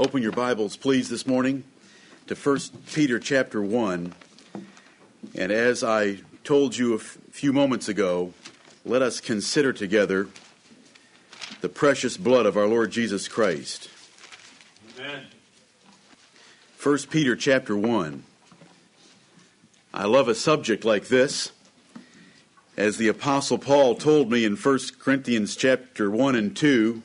Open your Bibles, please, this morning to 1 Peter chapter 1. And as I told you a f- few moments ago, let us consider together the precious blood of our Lord Jesus Christ. Amen. 1 Peter chapter 1. I love a subject like this. As the apostle Paul told me in 1 Corinthians chapter 1 and 2,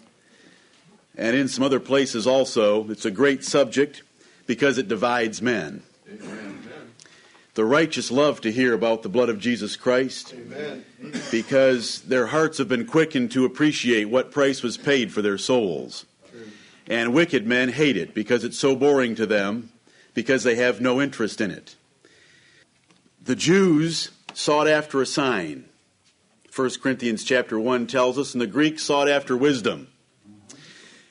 and in some other places also, it's a great subject because it divides men. Amen. The righteous love to hear about the blood of Jesus Christ Amen. because their hearts have been quickened to appreciate what price was paid for their souls. And wicked men hate it because it's so boring to them because they have no interest in it. The Jews sought after a sign. 1 Corinthians chapter 1 tells us, and the Greeks sought after wisdom.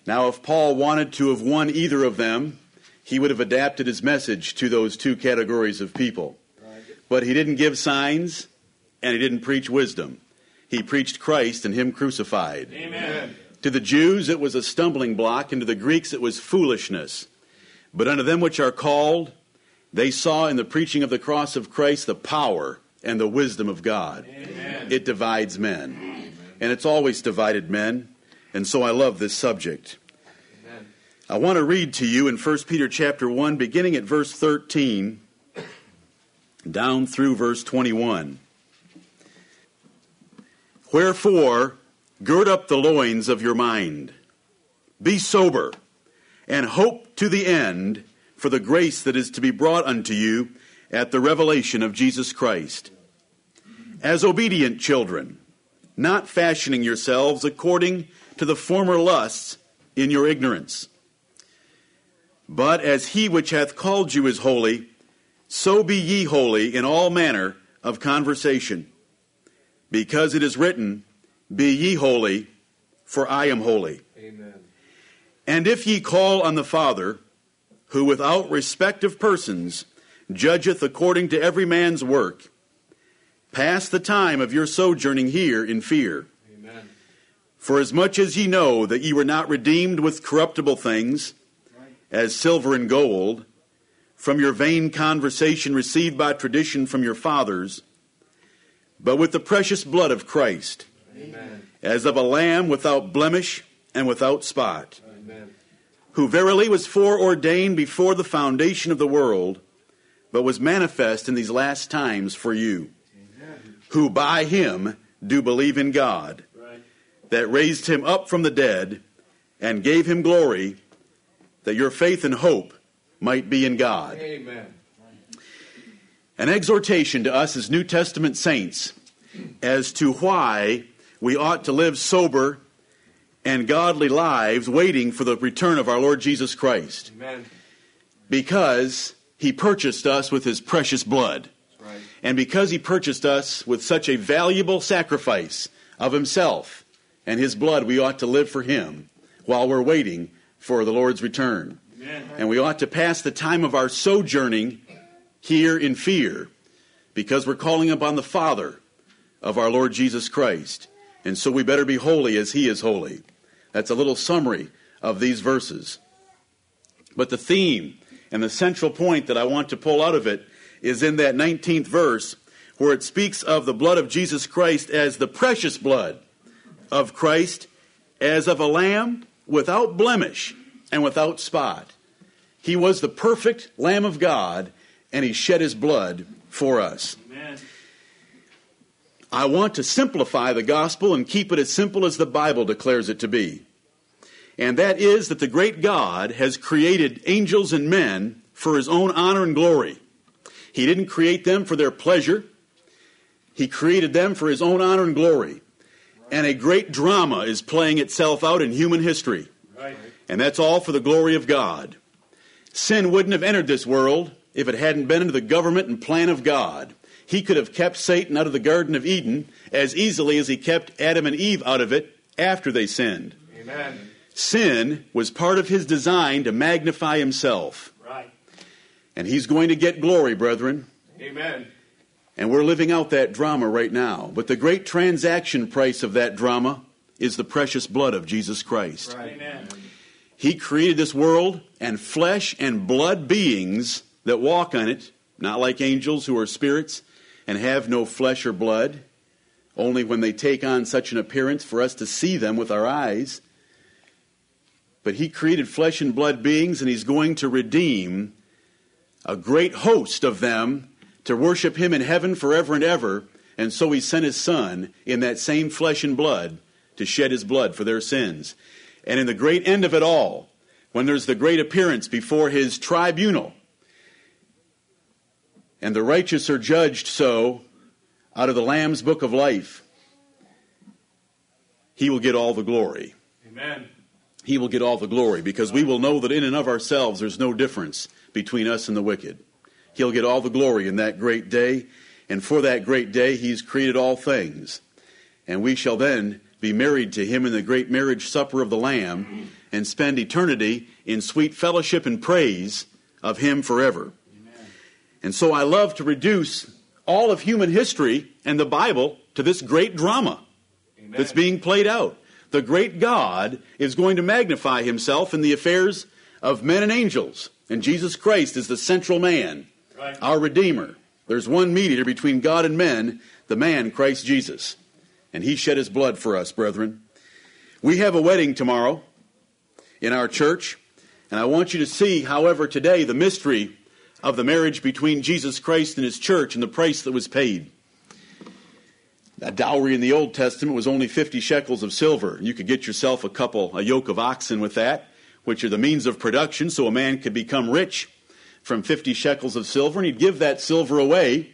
Now, if Paul wanted to have won either of them, he would have adapted his message to those two categories of people. But he didn't give signs and he didn't preach wisdom. He preached Christ and him crucified. Amen. To the Jews, it was a stumbling block, and to the Greeks, it was foolishness. But unto them which are called, they saw in the preaching of the cross of Christ the power and the wisdom of God. Amen. It divides men. And it's always divided men. And so I love this subject. Amen. I want to read to you in 1 Peter chapter 1, beginning at verse 13, down through verse 21. Wherefore, gird up the loins of your mind, be sober, and hope to the end for the grace that is to be brought unto you at the revelation of Jesus Christ. As obedient children, not fashioning yourselves according to the former lusts in your ignorance. But as he which hath called you is holy, so be ye holy in all manner of conversation. Because it is written, Be ye holy, for I am holy. Amen. And if ye call on the Father, who without respect of persons judgeth according to every man's work, pass the time of your sojourning here in fear. Amen. For as much as ye know that ye were not redeemed with corruptible things, as silver and gold, from your vain conversation received by tradition from your fathers, but with the precious blood of Christ, Amen. as of a lamb without blemish and without spot, Amen. who verily was foreordained before the foundation of the world, but was manifest in these last times for you, who by him do believe in God. That raised him up from the dead and gave him glory, that your faith and hope might be in God. Amen. An exhortation to us as New Testament saints as to why we ought to live sober and godly lives waiting for the return of our Lord Jesus Christ. Amen. Because he purchased us with his precious blood. Right. And because he purchased us with such a valuable sacrifice of himself and his blood, we ought to live for him while we're waiting for the Lord's return. Amen. And we ought to pass the time of our sojourning here in fear because we're calling upon the Father of our Lord Jesus Christ. And so we better be holy as he is holy. That's a little summary of these verses. But the theme and the central point that I want to pull out of it is in that 19th verse where it speaks of the blood of Jesus Christ as the precious blood of Christ as of a lamb without blemish and without spot. He was the perfect Lamb of God, and He shed His blood for us. Amen. I want to simplify the gospel and keep it as simple as the Bible declares it to be. And that is that the great God has created angels and men for His own honor and glory. He didn't create them for their pleasure, He created them for His own honor and glory. And a great drama is playing itself out in human history. Right. And that's all for the glory of God. Sin wouldn't have entered this world if it hadn't been under the government and plan of God. He could have kept Satan out of the Garden of Eden as easily as he kept Adam and Eve out of it after they sinned. Amen. Sin was part of his design to magnify himself. Right. And he's going to get glory, brethren. Amen. And we're living out that drama right now. But the great transaction price of that drama is the precious blood of Jesus Christ. Right. He created this world and flesh and blood beings that walk on it, not like angels who are spirits and have no flesh or blood, only when they take on such an appearance for us to see them with our eyes. But He created flesh and blood beings, and He's going to redeem a great host of them to worship Him in heaven forever and ever. And so He sent His Son in that same flesh and blood to shed His blood for their sins. And in the great end of it all, when there's the great appearance before His tribunal, and the righteous are judged so out of the Lamb's book of life, He will get all the glory. Amen. He will get all the glory because we will know that in and of ourselves there's no difference between us and the wicked. He'll get all the glory in that great day, and for that great day He's created all things. And we shall then be married to Him in the great marriage supper of the Lamb and spend eternity in sweet fellowship and praise of Him forever. And so I love to reduce all of human history and the Bible to this great drama Amen. that's being played out. The great God is going to magnify himself in the affairs of men and angels, and Jesus Christ is the central man. Our Redeemer. There's one mediator between God and men, the man Christ Jesus, and he shed his blood for us, brethren. We have a wedding tomorrow in our church, and I want you to see, however, today the mystery of the marriage between Jesus Christ and his church and the price that was paid. A dowry in the Old Testament was only 50 shekels of silver. You could get yourself a couple, a yoke of oxen with that, which are the means of production, so a man could become rich from 50 shekels of silver, and he'd give that silver away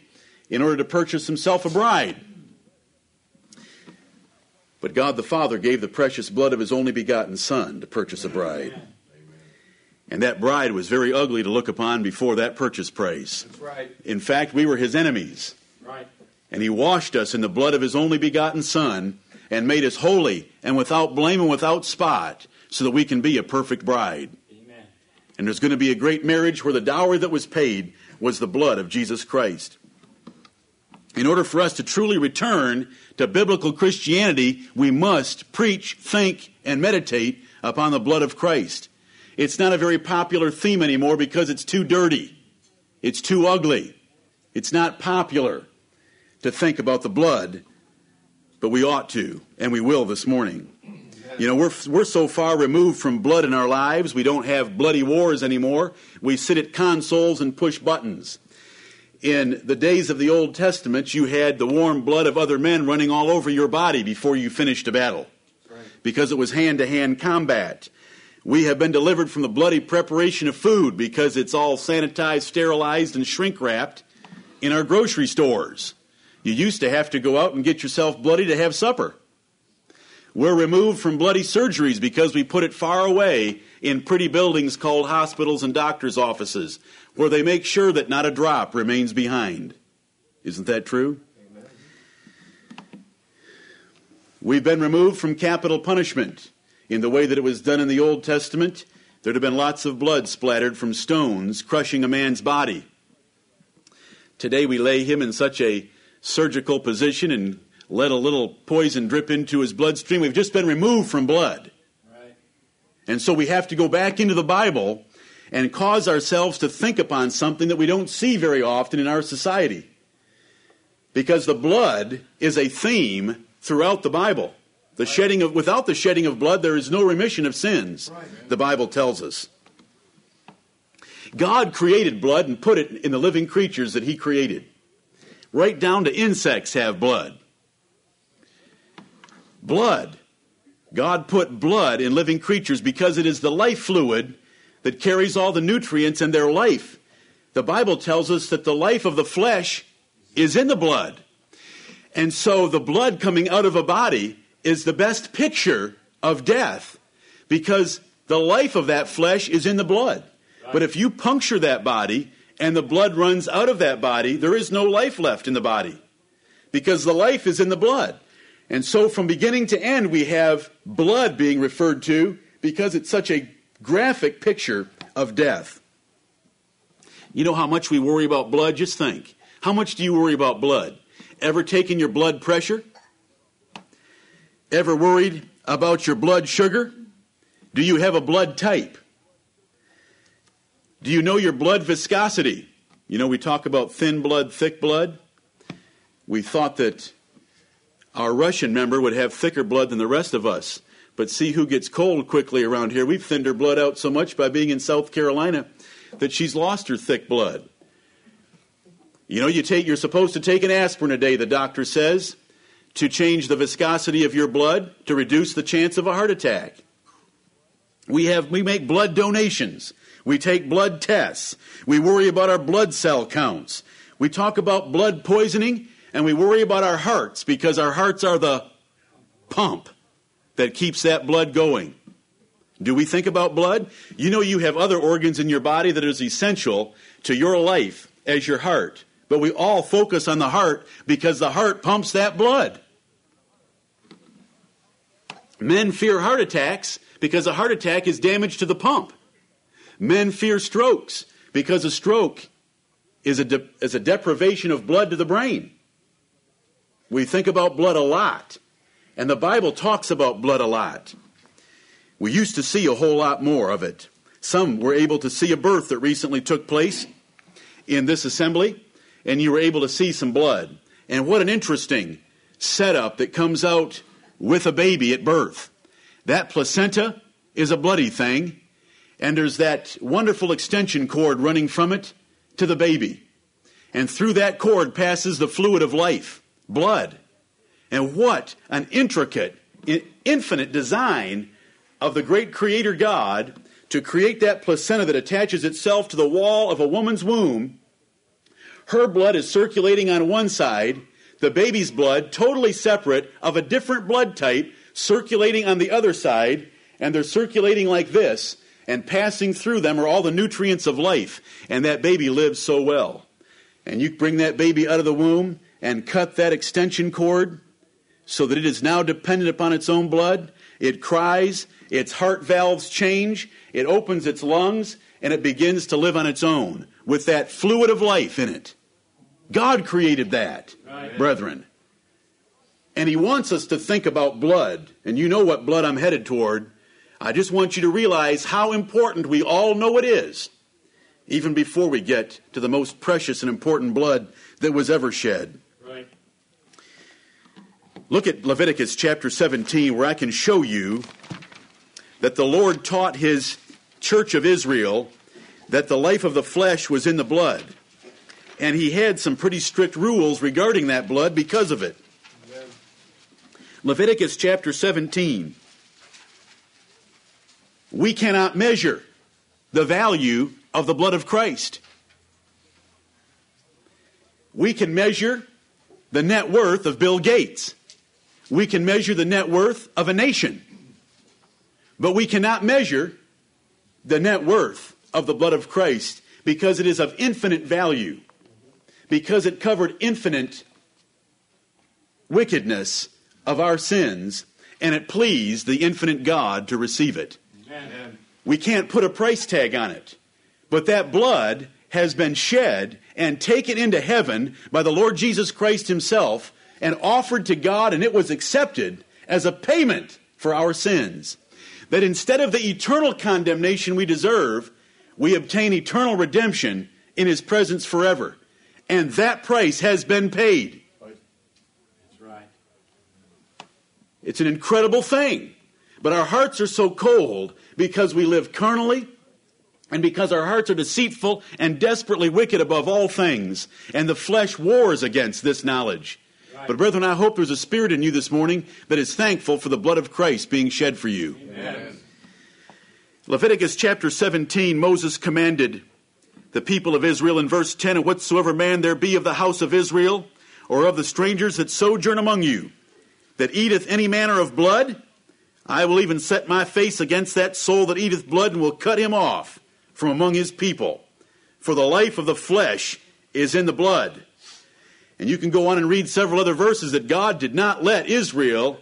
in order to purchase himself a bride. But God the Father gave the precious blood of his only begotten Son to purchase a bride. And that bride was very ugly to look upon before that purchase price. Right. In fact, we were his enemies. Right. And he washed us in the blood of his only begotten Son and made us holy and without blame and without spot so that we can be a perfect bride. And there's going to be a great marriage where the dowry that was paid was the blood of Jesus Christ. In order for us to truly return to biblical Christianity, we must preach, think, and meditate upon the blood of Christ. It's not a very popular theme anymore because it's too dirty. It's too ugly. It's not popular to think about the blood, but we ought to, and we will this morning. You know, we're, we're so far removed from blood in our lives, we don't have bloody wars anymore. We sit at consoles and push buttons. In the days of the Old Testament, you had the warm blood of other men running all over your body before you finished a battle Right. because it was hand to hand combat. We have been delivered from the bloody preparation of food because it's all sanitized, sterilized, and shrink wrapped in our grocery stores. You used to have to go out and get yourself bloody to have supper. We're removed from bloody surgeries because we put it far away in pretty buildings called hospitals and doctors' offices, where they make sure that not a drop remains behind. Isn't that true? Amen. We've been removed from capital punishment in the way that it was done in the Old Testament. There'd have been lots of blood splattered from stones crushing a man's body. Today we lay him in such a surgical position and let a little poison drip into his bloodstream. We've just been removed from blood. Right. And so we have to go back into the Bible and cause ourselves to think upon something that we don't see very often in our society. Because the blood is a theme throughout the Bible. The shedding of without the shedding of blood there is no remission of sins. Right. The Bible tells us. God created blood and put it in the living creatures that he created. Right down to insects have blood. Blood. God put blood in living creatures because it is the life fluid that carries all the nutrients and their life. The Bible tells us that the life of the flesh is in the blood. And so the blood coming out of a body is the best picture of death because the life of that flesh is in the blood. But if you puncture that body and the blood runs out of that body, there is no life left in the body because the life is in the blood. And so from beginning to end, we have blood being referred to because it's such a graphic picture of death. You know how much we worry about blood? Just think. How much do you worry about blood? Ever taken your blood pressure? Ever worried about your blood sugar? Do you have a blood type? Do you know your blood viscosity? You know, we talk about thin blood, thick blood. We thought that our Russian member would have thicker blood than the rest of us. But see who gets cold quickly around here. We've thinned her blood out so much by being in South Carolina that she's lost her thick blood. You know, you take, you're supposed to take an aspirin a day, the doctor says, to change the viscosity of your blood to reduce the chance of a heart attack. We have, we make blood donations. We take blood tests. We worry about our blood cell counts. We talk about blood poisoning and we worry about our hearts because our hearts are the pump that keeps that blood going. Do we think about blood? You know, you have other organs in your body that is essential to your life as your heart. But we all focus on the heart because the heart pumps that blood. Men fear heart attacks because a heart attack is damage to the pump. Men fear strokes because a stroke is a, de- is a deprivation of blood to the brain. We think about blood a lot, and the Bible talks about blood a lot. We used to see a whole lot more of it. Some were able to see a birth that recently took place in this assembly, and you were able to see some blood. And what an interesting setup that comes out with a baby at birth. That placenta is a bloody thing, and there's that wonderful extension cord running from it to the baby. And through that cord passes the fluid of life, blood. And what an intricate, infinite design of the great Creator God to create that placenta that attaches itself to the wall of a woman's womb. Her blood is circulating on one side, the baby's blood, totally separate, of a different blood type, circulating on the other side, and they're circulating like this, and passing through them are all the nutrients of life, and that baby lives so well. And you bring that baby out of the womb and cut that extension cord so that it is now dependent upon its own blood. It cries, its heart valves change, it opens its lungs, and it begins to live on its own with that fluid of life in it. God created that, right. brethren. And He wants us to think about blood. And you know what blood I'm headed toward. I just want you to realize how important we all know it is, even before we get to the most precious and important blood that was ever shed. Look at Leviticus chapter 17, where I can show you that the Lord taught His church of Israel that the life of the flesh was in the blood and he had some pretty strict rules regarding that blood because of it. Leviticus chapter 17. We cannot measure the value of the blood of Christ. We can measure the net worth of Bill Gates. We can measure the net worth of a nation. But we cannot measure the net worth of the blood of Christ because it is of infinite value because it covered infinite wickedness of our sins, and it pleased the infinite God to receive it. Amen. We can't put a price tag on it, but that blood has been shed and taken into heaven by the Lord Jesus Christ Himself and offered to God, and it was accepted as a payment for our sins. That instead of the eternal condemnation we deserve, we obtain eternal redemption in His presence forever and that price has been paid. That's right. It's an incredible thing. But our hearts are so cold because we live carnally and because our hearts are deceitful and desperately wicked above all things. And the flesh wars against this knowledge. But, brethren, I hope there's a spirit in you this morning that is thankful for the blood of Christ being shed for you. Amen. Leviticus chapter 17, Moses commanded the people of Israel in verse 10 And whatsoever man there be of the house of Israel, or of the strangers that sojourn among you, that eateth any manner of blood, I will even set my face against that soul that eateth blood, and will cut him off from among his people. For the life of the flesh is in the blood. And you can go on and read several other verses that God did not let Israel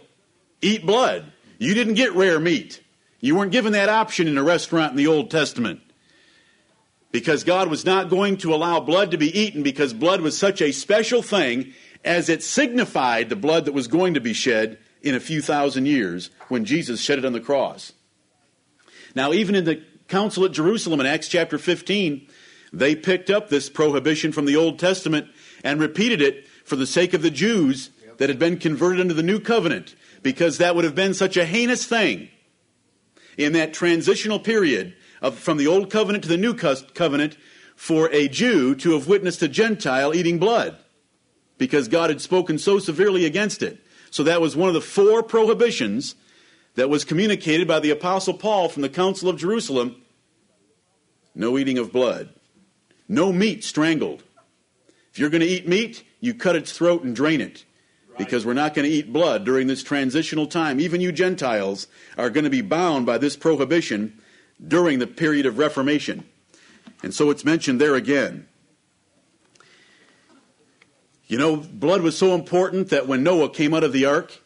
eat blood. You didn't get rare meat. You weren't given that option in a restaurant in the Old Testament because God was not going to allow blood to be eaten because blood was such a special thing as it signified the blood that was going to be shed in a few thousand years when Jesus shed it on the cross. Now, even in the council at Jerusalem in Acts chapter 15, they picked up this prohibition from the Old Testament and repeated it for the sake of the Jews that had been converted into the new covenant, because that would have been such a heinous thing in that transitional period of, from the Old Covenant to the New Covenant for a Jew to have witnessed a Gentile eating blood, because God had spoken so severely against it. So that was one of the four prohibitions that was communicated by the Apostle Paul from the Council of Jerusalem no eating of blood, no meat strangled. If you're going to eat meat, you cut its throat and drain it. Because we're not going to eat blood during this transitional time. Even you Gentiles are going to be bound by this prohibition during the period of Reformation. And so it's mentioned there again. You know, blood was so important that when Noah came out of the ark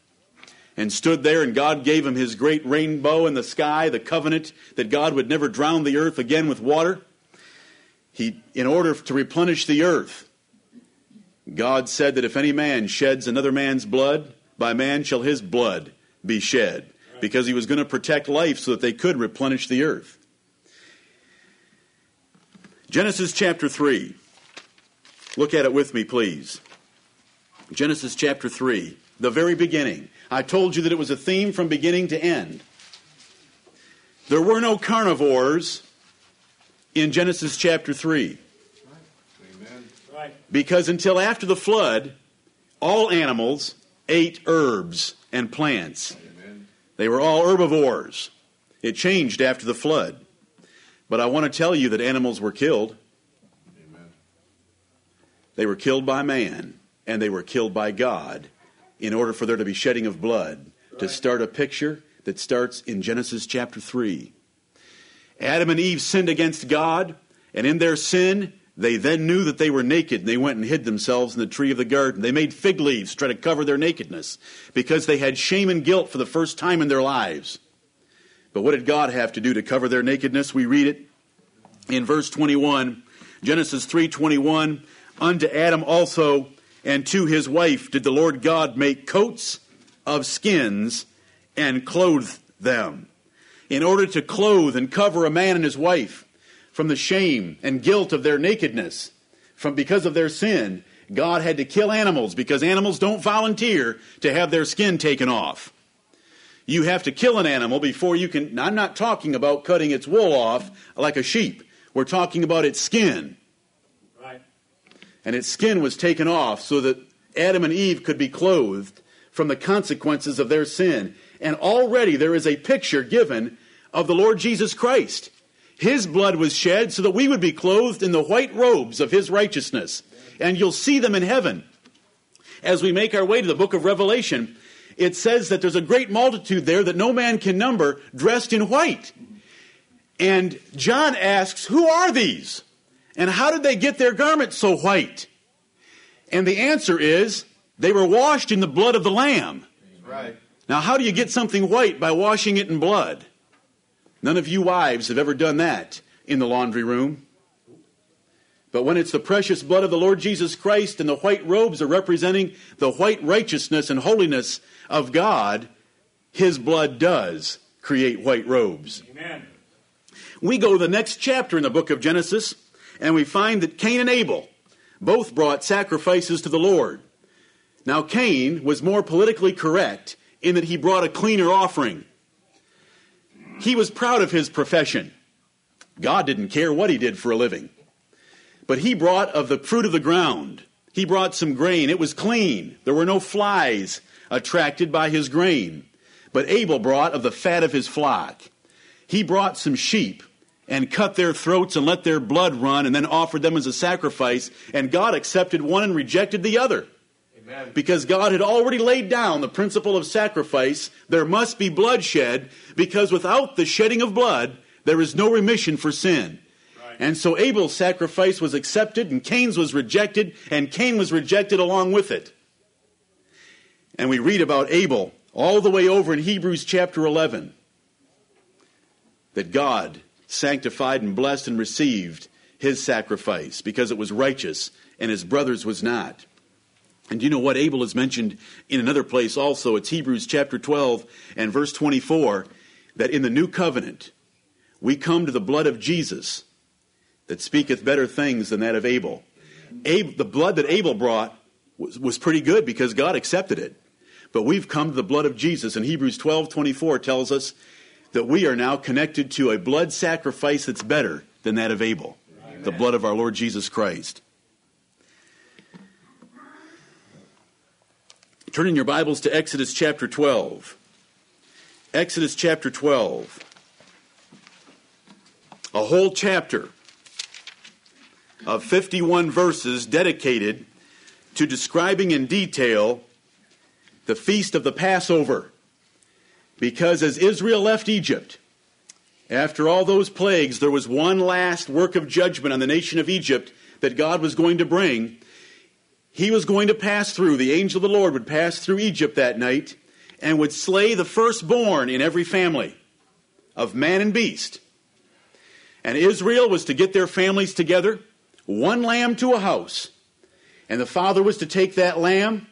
and stood there, and God gave him his great rainbow in the sky, the covenant that God would never drown the earth again with water, he, in order to replenish the earth, God said that if any man sheds another man's blood, by man shall his blood be shed. Because he was going to protect life so that they could replenish the earth. Genesis chapter 3. Look at it with me, please. Genesis chapter 3, the very beginning. I told you that it was a theme from beginning to end. There were no carnivores in Genesis chapter 3. Because until after the flood, all animals ate herbs and plants. Amen. They were all herbivores. It changed after the flood. But I want to tell you that animals were killed. Amen. They were killed by man, and they were killed by God in order for there to be shedding of blood, right. to start a picture that starts in Genesis chapter 3. Adam and Eve sinned against God, and in their sin, they then knew that they were naked, and they went and hid themselves in the tree of the garden. They made fig leaves to try to cover their nakedness because they had shame and guilt for the first time in their lives. But what did God have to do to cover their nakedness? We read it in verse 21, Genesis 3:21, unto Adam also and to his wife did the Lord God make coats of skins and clothe them. In order to clothe and cover a man and his wife, from the shame and guilt of their nakedness, from because of their sin, God had to kill animals because animals don't volunteer to have their skin taken off. You have to kill an animal before you can. I'm not talking about cutting its wool off like a sheep. We're talking about its skin. Right. And its skin was taken off so that Adam and Eve could be clothed from the consequences of their sin. And already there is a picture given of the Lord Jesus Christ. His blood was shed so that we would be clothed in the white robes of His righteousness. And you'll see them in heaven. As we make our way to the book of Revelation, it says that there's a great multitude there that no man can number dressed in white. And John asks, Who are these? And how did they get their garments so white? And the answer is, They were washed in the blood of the Lamb. Right. Now, how do you get something white? By washing it in blood. None of you wives have ever done that in the laundry room. But when it's the precious blood of the Lord Jesus Christ and the white robes are representing the white righteousness and holiness of God, His blood does create white robes. Amen. We go to the next chapter in the book of Genesis, and we find that Cain and Abel both brought sacrifices to the Lord. Now, Cain was more politically correct in that he brought a cleaner offering. He was proud of his profession. God didn't care what he did for a living. But he brought of the fruit of the ground. He brought some grain. It was clean. There were no flies attracted by his grain. But Abel brought of the fat of his flock. He brought some sheep and cut their throats and let their blood run and then offered them as a sacrifice. And God accepted one and rejected the other. Because God had already laid down the principle of sacrifice, there must be bloodshed, because without the shedding of blood, there is no remission for sin. And so Abel's sacrifice was accepted, and Cain's was rejected, and Cain was rejected along with it. And we read about Abel all the way over in Hebrews chapter 11 that God sanctified and blessed and received his sacrifice because it was righteous and his brother's was not. And you know what? Abel is mentioned in another place also. It's Hebrews chapter 12 and verse 24 that in the new covenant, we come to the blood of Jesus that speaketh better things than that of Abel. Abel the blood that Abel brought was, was pretty good because God accepted it. But we've come to the blood of Jesus, and Hebrews 12 24 tells us that we are now connected to a blood sacrifice that's better than that of Abel, Amen. the blood of our Lord Jesus Christ. Turn in your Bibles to Exodus chapter 12. Exodus chapter 12. A whole chapter of 51 verses dedicated to describing in detail the feast of the Passover. Because as Israel left Egypt, after all those plagues, there was one last work of judgment on the nation of Egypt that God was going to bring he was going to pass through, the angel of the Lord would pass through Egypt that night and would slay the firstborn in every family of man and beast. And Israel was to get their families together, one lamb to a house. And the father was to take that lamb,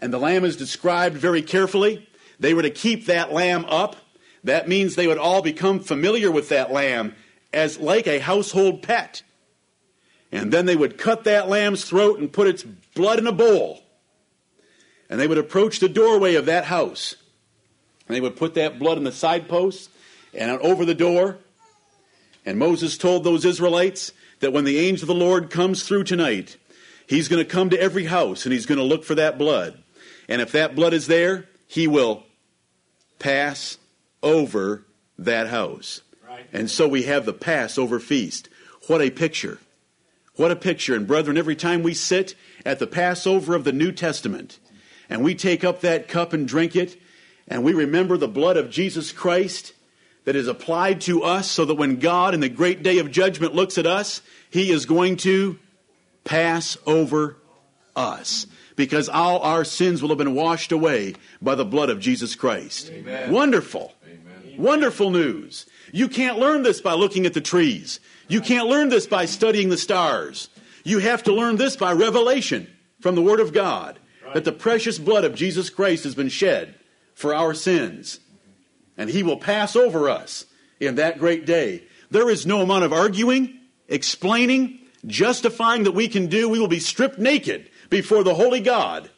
and the lamb is described very carefully. They were to keep that lamb up. That means they would all become familiar with that lamb as like a household pet. And then they would cut that lamb's throat and put its blood in a bowl. And they would approach the doorway of that house. And they would put that blood in the side posts and over the door. And Moses told those Israelites that when the angel of the Lord comes through tonight, he's going to come to every house and he's going to look for that blood. And if that blood is there, he will pass over that house. Right. And so we have the Passover feast. What a picture. What a picture. And brethren, every time we sit at the Passover of the New Testament and we take up that cup and drink it, and we remember the blood of Jesus Christ that is applied to us so that when God in the great day of judgment looks at us, he is going to pass over us because all our sins will have been washed away by the blood of Jesus Christ. Amen. Wonderful. Amen. Wonderful news. You can't learn this by looking at the trees. You can't learn this by studying the stars. You have to learn this by revelation from the Word of God that the precious blood of Jesus Christ has been shed for our sins. And He will pass over us in that great day. There is no amount of arguing, explaining, justifying that we can do. We will be stripped naked before the holy God.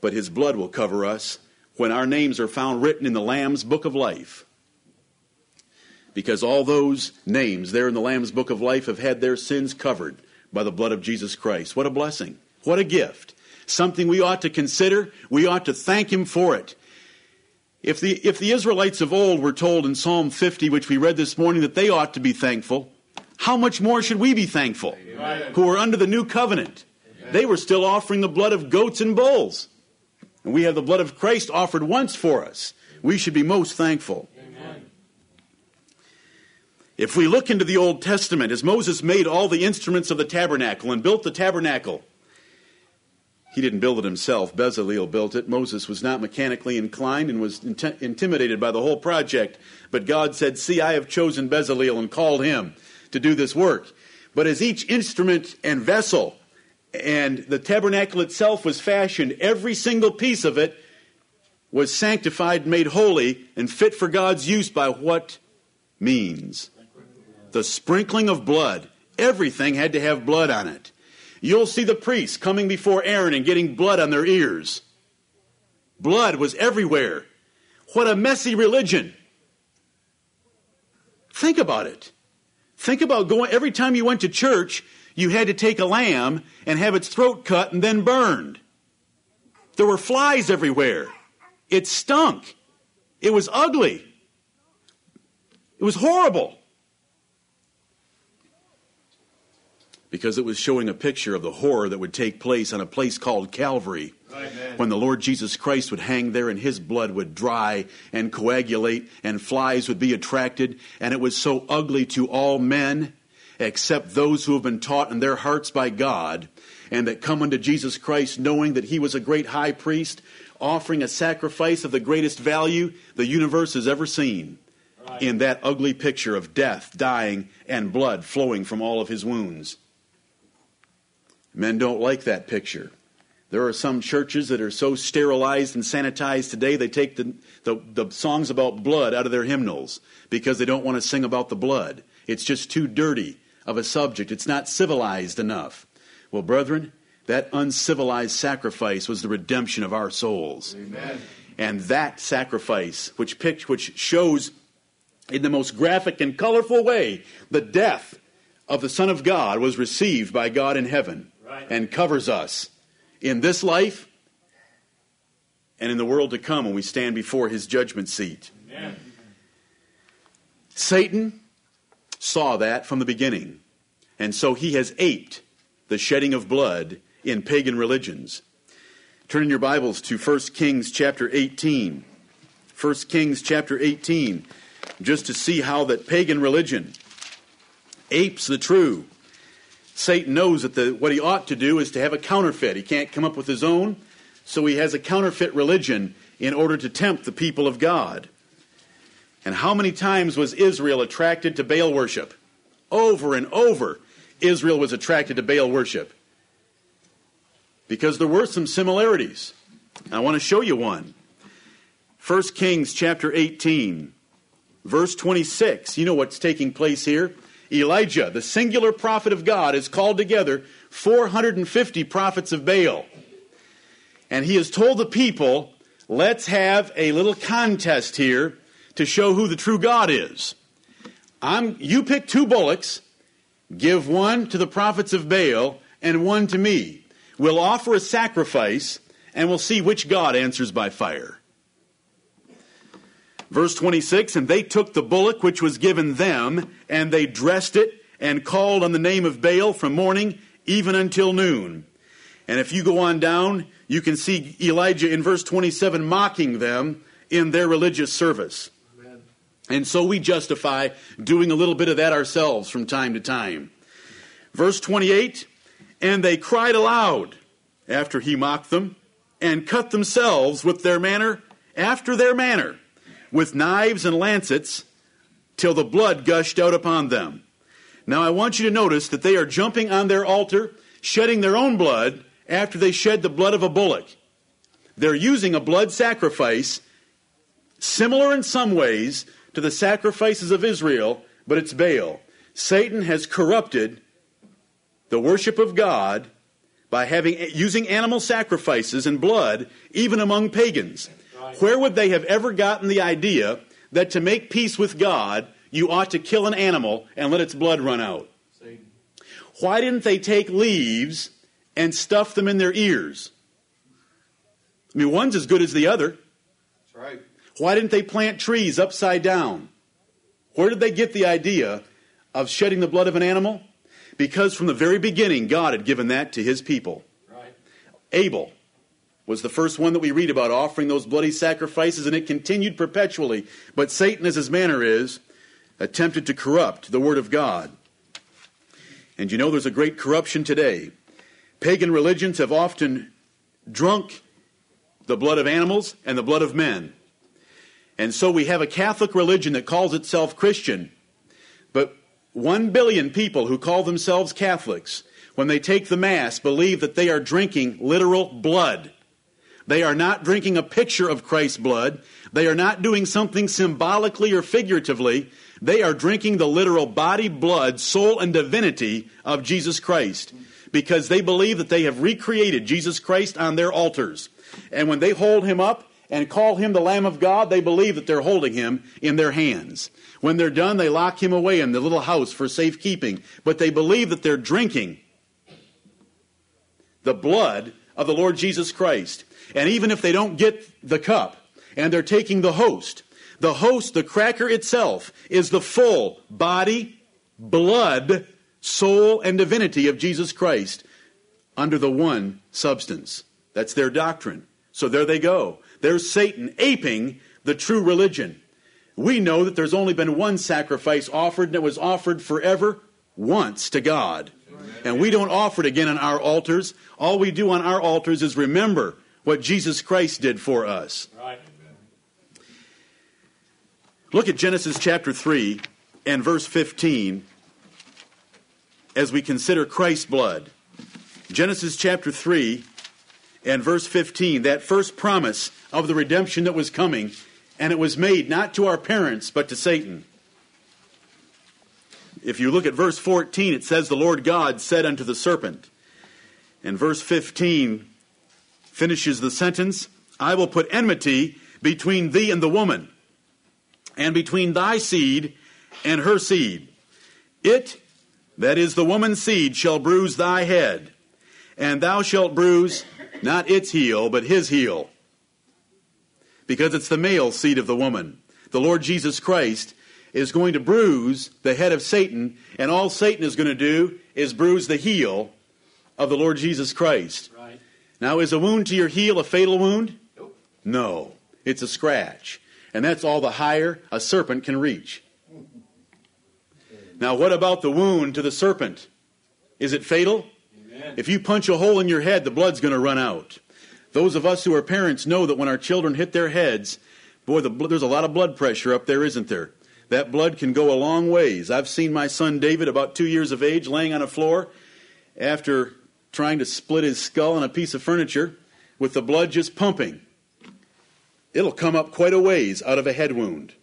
But His blood will cover us when our names are found written in the Lamb's book of life because all those names there in the Lamb's Book of Life have had their sins covered by the blood of Jesus Christ. What a blessing. What a gift. Something we ought to consider. We ought to thank Him for it. If the, if the Israelites of old were told in Psalm 50, which we read this morning, that they ought to be thankful, how much more should we be thankful Amen. who are under the new covenant? Amen. They were still offering the blood of goats and bulls. And we have the blood of Christ offered once for us. We should be most thankful. If we look into the Old Testament, as Moses made all the instruments of the tabernacle and built the tabernacle, he didn't build it himself. Bezalel built it. Moses was not mechanically inclined and was int- intimidated by the whole project. But God said, See, I have chosen Bezalel and called him to do this work. But as each instrument and vessel and the tabernacle itself was fashioned, every single piece of it was sanctified, made holy, and fit for God's use by what means? The sprinkling of blood. Everything had to have blood on it. You'll see the priests coming before Aaron and getting blood on their ears. Blood was everywhere. What a messy religion. Think about it. Think about going, every time you went to church, you had to take a lamb and have its throat cut and then burned. There were flies everywhere. It stunk. It was ugly. It was horrible. Because it was showing a picture of the horror that would take place on a place called Calvary. Amen. When the Lord Jesus Christ would hang there and his blood would dry and coagulate and flies would be attracted, and it was so ugly to all men except those who have been taught in their hearts by God and that come unto Jesus Christ knowing that he was a great high priest, offering a sacrifice of the greatest value the universe has ever seen. Right. In that ugly picture of death, dying, and blood flowing from all of his wounds. Men don't like that picture. There are some churches that are so sterilized and sanitized today, they take the, the, the songs about blood out of their hymnals because they don't want to sing about the blood. It's just too dirty of a subject. It's not civilized enough. Well, brethren, that uncivilized sacrifice was the redemption of our souls. Amen. And that sacrifice, which, pict- which shows in the most graphic and colorful way the death of the Son of God, was received by God in heaven. And covers us in this life and in the world to come when we stand before his judgment seat. Amen. Satan saw that from the beginning, and so he has aped the shedding of blood in pagan religions. Turn in your Bibles to 1 Kings chapter 18. 1 Kings chapter 18, just to see how that pagan religion apes the true. Satan knows that the, what he ought to do is to have a counterfeit. He can't come up with his own, so he has a counterfeit religion in order to tempt the people of God. And how many times was Israel attracted to Baal worship? Over and over, Israel was attracted to Baal worship. Because there were some similarities. I want to show you one. 1 Kings chapter 18, verse 26. You know what's taking place here? Elijah, the singular prophet of God, has called together 450 prophets of Baal. And he has told the people, let's have a little contest here to show who the true God is. I'm, you pick two bullocks, give one to the prophets of Baal and one to me. We'll offer a sacrifice and we'll see which God answers by fire. Verse 26 And they took the bullock which was given them, and they dressed it, and called on the name of Baal from morning even until noon. And if you go on down, you can see Elijah in verse 27 mocking them in their religious service. Amen. And so we justify doing a little bit of that ourselves from time to time. Verse 28 And they cried aloud after he mocked them, and cut themselves with their manner, after their manner, with knives and lancets, till the blood gushed out upon them. Now I want you to notice that they are jumping on their altar, shedding their own blood after they shed the blood of a bullock. They're using a blood sacrifice similar in some ways to the sacrifices of Israel, but it's Baal. Satan has corrupted the worship of God by having using animal sacrifices and blood even among pagans. Where would they have ever gotten the idea that to make peace with God, you ought to kill an animal and let its blood run out? Why didn't they take leaves and stuff them in their ears? I mean, one's as good as the other. That's right. Why didn't they plant trees upside down? Where did they get the idea of shedding the blood of an animal? Because from the very beginning, God had given that to his people. Right. Abel was the first one that we read about offering those bloody sacrifices, and it continued perpetually. But Satan, as his manner is, attempted to corrupt the Word of God. And you know there's a great corruption today. Pagan religions have often drunk the blood of animals and the blood of men. And so we have a Catholic religion that calls itself Christian, but one billion people who call themselves Catholics, when they take the Mass, believe that they are drinking literal blood. They are not drinking a picture of Christ's blood. They are not doing something symbolically or figuratively. They are drinking the literal body, blood, soul, and divinity of Jesus Christ because they believe that they have recreated Jesus Christ on their altars. And when they hold him up and call him the Lamb of God, they believe that they're holding him in their hands. When they're done, they lock him away in the little house for safekeeping. But they believe that they're drinking the blood of the Lord Jesus Christ. And even if they don't get the cup and they're taking the host, the host, the cracker itself, is the full body, blood, soul, and divinity of Jesus Christ under the one substance. That's their doctrine. So there they go. There's Satan aping the true religion. We know that there's only been one sacrifice offered, and it was offered forever once to God. And we don't offer it again on our altars. All we do on our altars is remember what Jesus Christ did for us. Right. Look at Genesis chapter 3 and verse 15 as we consider Christ's blood. Genesis chapter 3 and verse 15, that first promise of the redemption that was coming, and it was made not to our parents, but to Satan. If you look at verse 14, it says, The Lord God said unto the serpent. And verse 15 finishes the sentence I will put enmity between thee and the woman, and between thy seed and her seed. It, that is the woman's seed, shall bruise thy head, and thou shalt bruise not its heel, but his heel. Because it's the male seed of the woman. The Lord Jesus Christ is going to bruise the head of Satan, and all Satan is going to do is bruise the heel of the Lord Jesus Christ. Now, is a wound to your heel a fatal wound? Nope. No, it's a scratch. And that's all the higher a serpent can reach. Mm-hmm. Now, what about the wound to the serpent? Is it fatal? Amen. If you punch a hole in your head, the blood's going to run out. Those of us who are parents know that when our children hit their heads, boy, the, there's a lot of blood pressure up there, isn't there? That blood can go a long ways. I've seen my son David, about two years of age, laying on a floor after trying to split his skull on a piece of furniture with the blood just pumping. It'll come up quite a ways out of a head wound.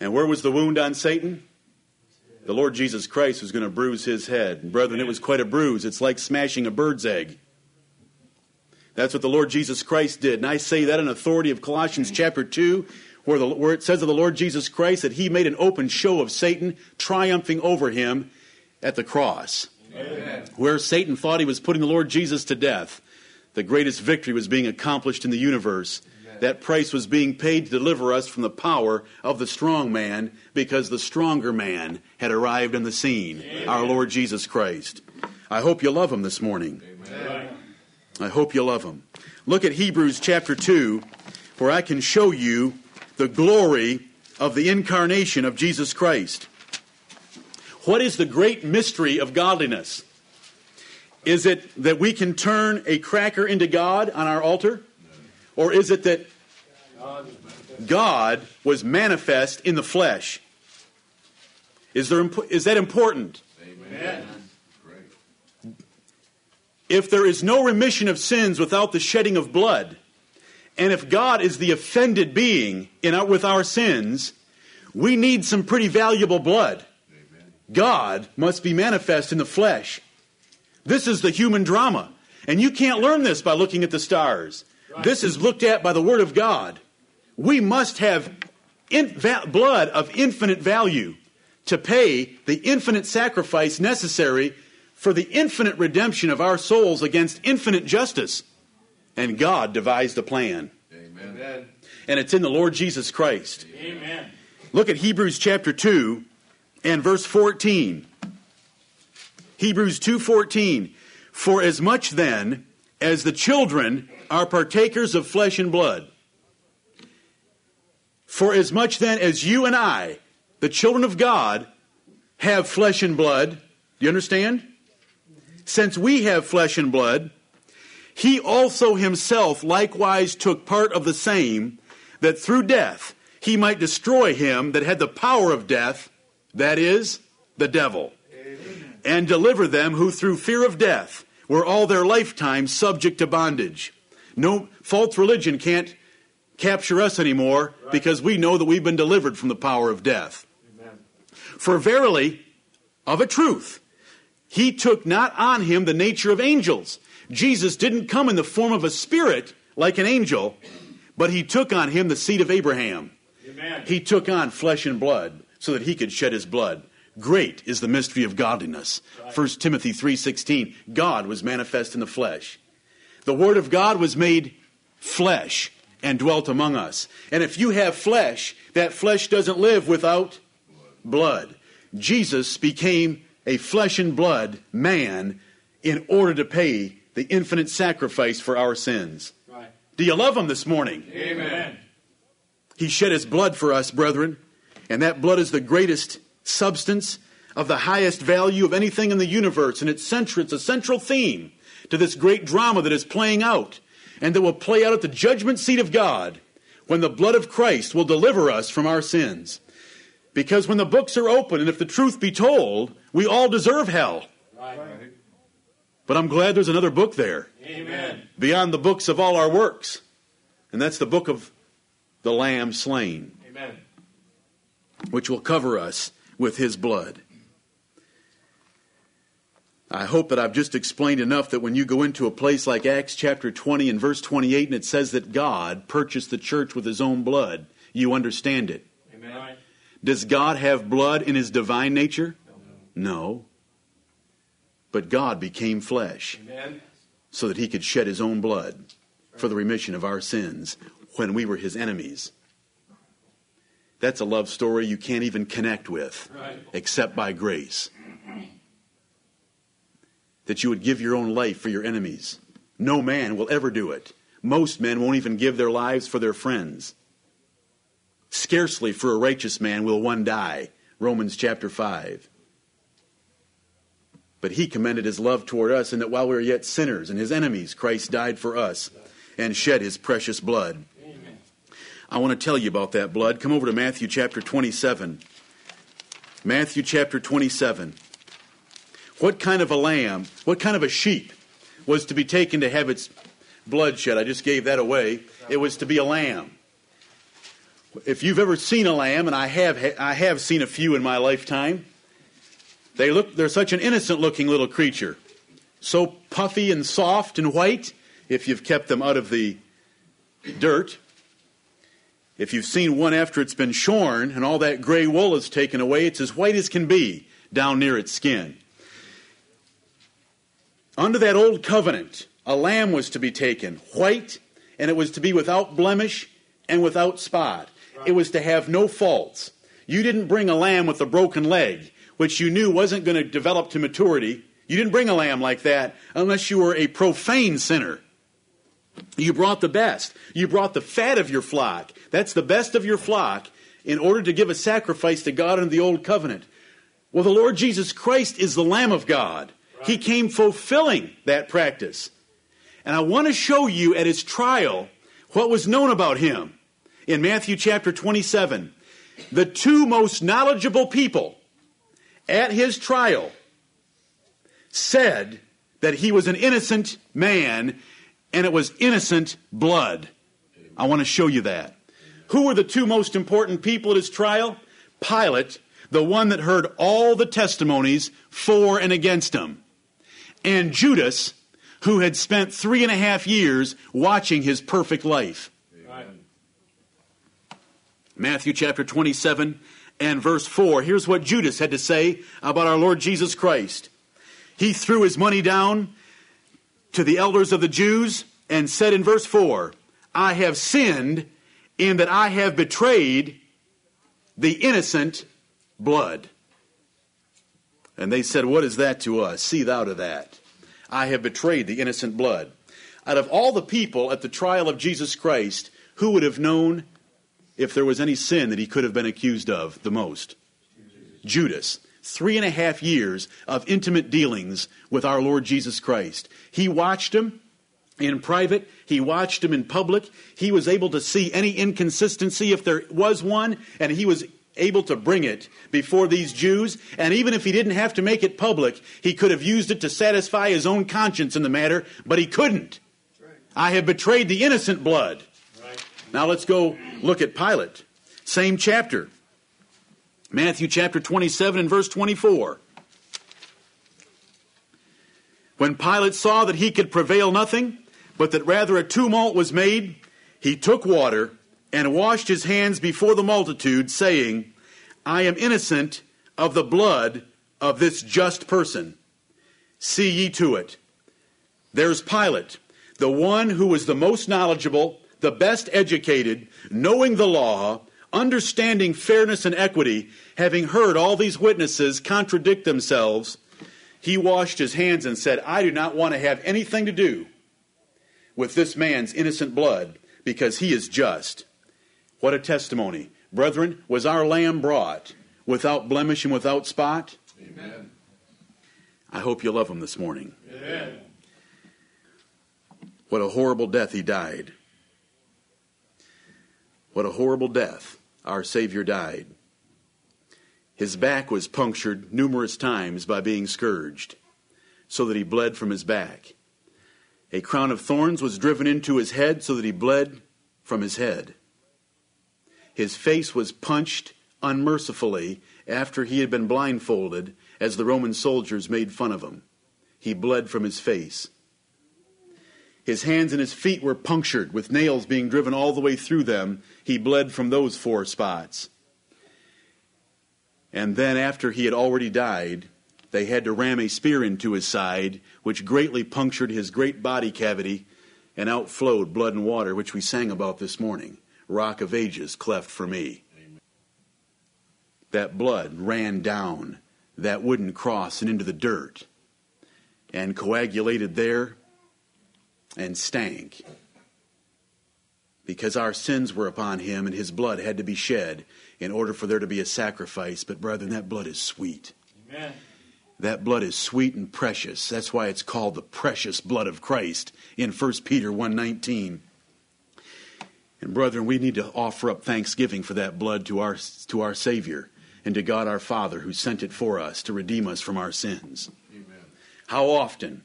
And where was the wound on Satan? The Lord Jesus Christ was going to bruise his head. And brethren, it was quite a bruise. It's like smashing a bird's egg. That's what the Lord Jesus Christ did. And I say that in authority of Colossians chapter 2, where, the, where it says of the Lord Jesus Christ that he made an open show of Satan, triumphing over him at the cross. Amen. Where Satan thought he was putting the Lord Jesus to death, the greatest victory was being accomplished in the universe. That price was being paid to deliver us from the power of the strong man because the stronger man had arrived on the scene, our Lord Jesus Christ. I hope you love him this morning. I hope you love him. Look at Hebrews chapter 2, where I can show you the glory of the incarnation of Jesus Christ. What is the great mystery of godliness? Is it that we can turn a cracker into God on our altar? Or is it that God. Was manifest in the flesh? Is, there, imp- is that important? Amen. If there is no remission of sins without the shedding of blood, and if God is the offended being in our, with our sins, we need some pretty valuable blood. God must be manifest in the flesh. This is the human drama. And you can't learn this by looking at the stars. This is looked at by the Word of God. We must have in, va- blood of infinite value to pay the infinite sacrifice necessary for the infinite redemption of our souls against infinite justice. And God devised a plan. Amen. And it's in the Lord Jesus Christ. Amen. Look at Hebrews chapter 2 and verse 14. Hebrews 2:14 For as much then as the children are partakers of flesh and blood for as much then as you and I the children of God have flesh and blood do you understand since we have flesh and blood he also himself likewise took part of the same that through death he might destroy him that had the power of death that is the devil and deliver them who through fear of death were all their lifetime subject to bondage. No false religion can't capture us anymore because we know that we've been delivered from the power of death. Amen. For verily, of a truth, he took not on him the nature of angels. Jesus didn't come in the form of a spirit like an angel, but he took on him the seed of Abraham. Amen. He took on flesh and blood so that he could shed his blood. Great is the mystery of godliness. 1 Timothy 3:16. God was manifest in the flesh. The word of God was made flesh and dwelt among us. And if you have flesh, that flesh doesn't live without blood. Jesus became a flesh and blood man in order to pay the infinite sacrifice for our sins. Right. Do you love him this morning? Amen. He shed his blood for us, brethren, and that blood is the greatest substance of the highest value of anything in the universe, and it's central, it's a central theme to this great drama that is playing out and that will play out at the judgment seat of God when the blood of Christ will deliver us from our sins. Because when the books are open, and if the truth be told, we all deserve hell. Right. But I'm glad there's another book there Amen. beyond the books of all our works. And that's the book of the Lamb slain, Amen. Which will cover us with his blood. I hope that I've just explained enough that when you go into a place like Acts chapter 20 and verse 28 and it says that God purchased the church with his own blood, you understand it. Amen. Does God have blood in his divine nature? No. But God became flesh Amen. so that he could shed his own blood for the remission of our sins when we were his enemies. That's a love story you can't even connect with Right. except by grace. That you would give your own life for your enemies. No man will ever do it. Most men won't even give their lives for their friends. Scarcely for a righteous man will one die. Romans chapter 5. But he commended his love toward us, and that while we were yet sinners and his enemies, Christ died for us and shed his precious blood. I want to tell you about that blood. Come over to Matthew chapter 27. Matthew chapter 27. What kind of a lamb, what kind of a sheep was to be taken to have its blood shed? I just gave that away. It was to be a lamb. If you've ever seen a lamb, and I have, I have seen a few in my lifetime, they look, they're such an innocent looking little creature. So puffy and soft and white, if you've kept them out of the dirt. If you've seen one after it's been shorn and all that gray wool is taken away, it's as white as can be down near its skin. Under that old covenant, a lamb was to be taken, white, and it was to be without blemish and without spot. It was to have no faults. You didn't bring a lamb with a broken leg, which you knew wasn't going to develop to maturity. You didn't bring a lamb like that unless you were a profane sinner. You brought the best. You brought the fat of your flock. That's the best of your flock in order to give a sacrifice to God under the old covenant. Well, the Lord Jesus Christ is the Lamb of God. He came fulfilling that practice. And I want to show you at his trial what was known about him. In Matthew chapter 27, the two most knowledgeable people at his trial said that he was an innocent man and it was innocent blood. I want to show you that. Who were the two most important people at his trial? Pilate, the one that heard all the testimonies for and against him, and Judas, who had spent three and a half years watching his perfect life. Right. Matthew chapter 27 and verse 4. Here's what Judas had to say about our Lord Jesus Christ. He threw his money down to the elders of the Jews and said in verse 4, I have sinned in that I have betrayed the innocent blood. And they said, What is that to us? See thou to that. I have betrayed the innocent blood. Out of all the people at the trial of Jesus Christ, who would have known if there was any sin that he could have been accused of the most? Judas. Three and a half years of intimate dealings with our Lord Jesus Christ. He watched him in private, he watched him in public. He was able to see any inconsistency if there was one, and he was able to bring it before these Jews. And even if he didn't have to make it public, he could have used it to satisfy his own conscience in the matter, but he couldn't. I have betrayed the innocent blood. Right. Now let's go look at Pilate. Same chapter. Matthew chapter 27 and verse 24. When Pilate saw that he could prevail nothing, but that rather a tumult was made, he took water and washed his hands before the multitude, saying, I am innocent of the blood of this just person. See ye to it. There's Pilate, the one who was the most knowledgeable, the best educated, knowing the law, understanding fairness and equity, having heard all these witnesses contradict themselves, he washed his hands and said, I do not want to have anything to do with this man's innocent blood because he is just. What a testimony. Brethren, was our lamb brought without blemish and without spot? Amen. I hope you love him this morning. Amen. What a horrible death he died. What a horrible death our Savior died. His back was punctured numerous times by being scourged. so that he bled from his back. A crown of thorns was driven into his head so that he bled from his head. His face was punched unmercifully after he had been blindfolded as the Roman soldiers made fun of him. He bled from his face. His hands and his feet were punctured with nails being driven all the way through them. He bled from those four spots. And then, after he had already died, they had to ram a spear into his side, which greatly punctured his great body cavity, and outflowed blood and water, which we sang about this morning. Rock of ages, cleft for me. Amen. That blood ran down that wooden cross and into the dirt, and coagulated there, and stank. Because our sins were upon him, and his blood had to be shed in order for there to be a sacrifice. But, brethren, that blood is sweet. Amen. That blood is sweet and precious. That's why it's called the precious blood of Christ in 1 Peter 1:19. And brethren, we need to offer up thanksgiving for that blood to our to our Savior and to God our Father who sent it for us to redeem us from our sins. Amen. How often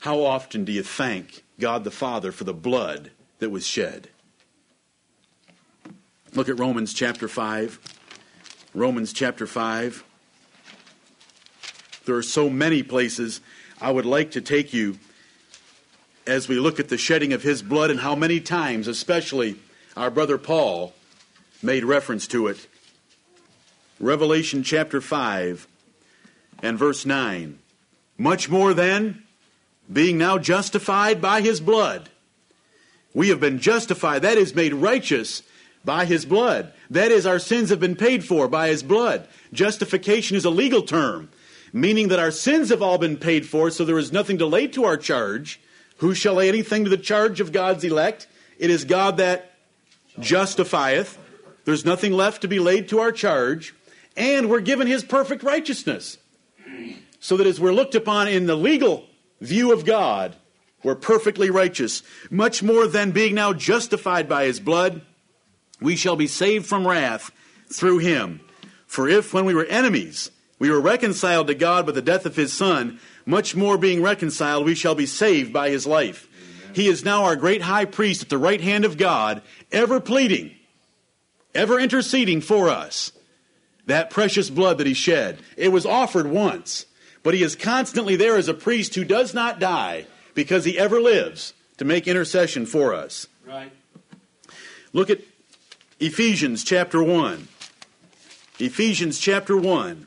how often do you thank God the Father for the blood that was shed? Look at Romans chapter 5. Romans chapter 5. There are so many places I would like to take you as we look at the shedding of his blood and how many times, especially our brother Paul, made reference to it. Revelation chapter 5 and verse 9. Much more than being now justified by his blood. We have been justified, that is, made righteous by his blood. That is, our sins have been paid for by his blood. Justification is a legal term meaning that our sins have all been paid for, so there is nothing to lay to our charge. Who shall lay anything to the charge of God's elect? It is God that justifieth. There's nothing left to be laid to our charge. And we're given his perfect righteousness. So that as we're looked upon in the legal view of God, we're perfectly righteous. Much more than being now justified by his blood, we shall be saved from wrath through him. For if, when we were enemies, we were reconciled to God by the death of his Son. Much more being reconciled, we shall be saved by his life. Amen. He is now our great high priest at the right hand of God, ever pleading, ever interceding for us. That precious blood that he shed. It was offered once, but he is constantly there as a priest who does not die because he ever lives to make intercession for us. Right. Look at Ephesians chapter 1. Ephesians chapter 1.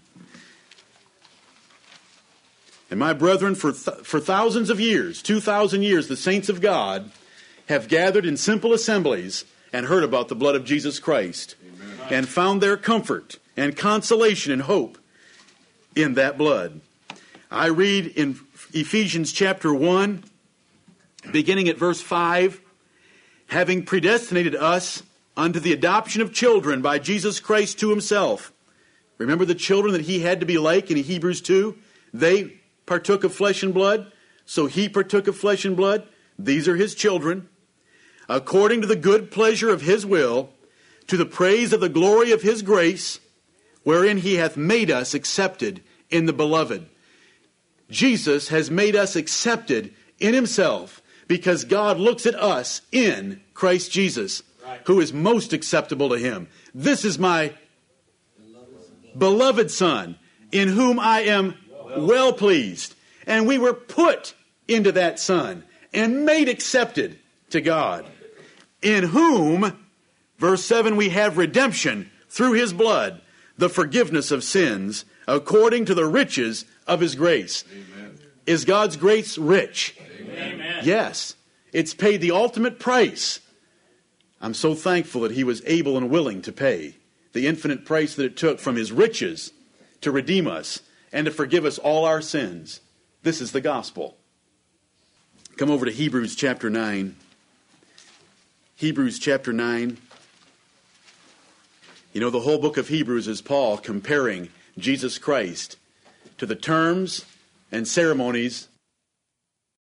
And my brethren, for, th- for thousands of years, 2,000 years, the saints of God have gathered in simple assemblies and heard about the blood of Jesus Christ Amen. and found their comfort and consolation and hope in that blood. I read in Ephesians chapter 1, beginning at verse 5 having predestinated us unto the adoption of children by Jesus Christ to himself. Remember the children that he had to be like in Hebrews 2? They partook of flesh and blood, so he partook of flesh and blood. These are his children. According to the good pleasure of his will, to the praise of the glory of his grace, wherein he hath made us accepted in the beloved. Jesus has made us accepted in himself because God looks at us in Christ Jesus, right. who is most acceptable to him. This is my beloved Son, in whom I am well pleased. And we were put into that Son and made accepted to God, in whom, verse 7, we have redemption through his blood, the forgiveness of sins, according to the riches of his grace. Amen. Is God's grace rich? Amen. Yes. It's paid the ultimate price. I'm so thankful that he was able and willing to pay the infinite price that it took from his riches to redeem us and to forgive us all our sins. This is the gospel. Come over to Hebrews chapter 9. Hebrews chapter 9. You know, the whole book of Hebrews is Paul comparing Jesus Christ to the terms and ceremonies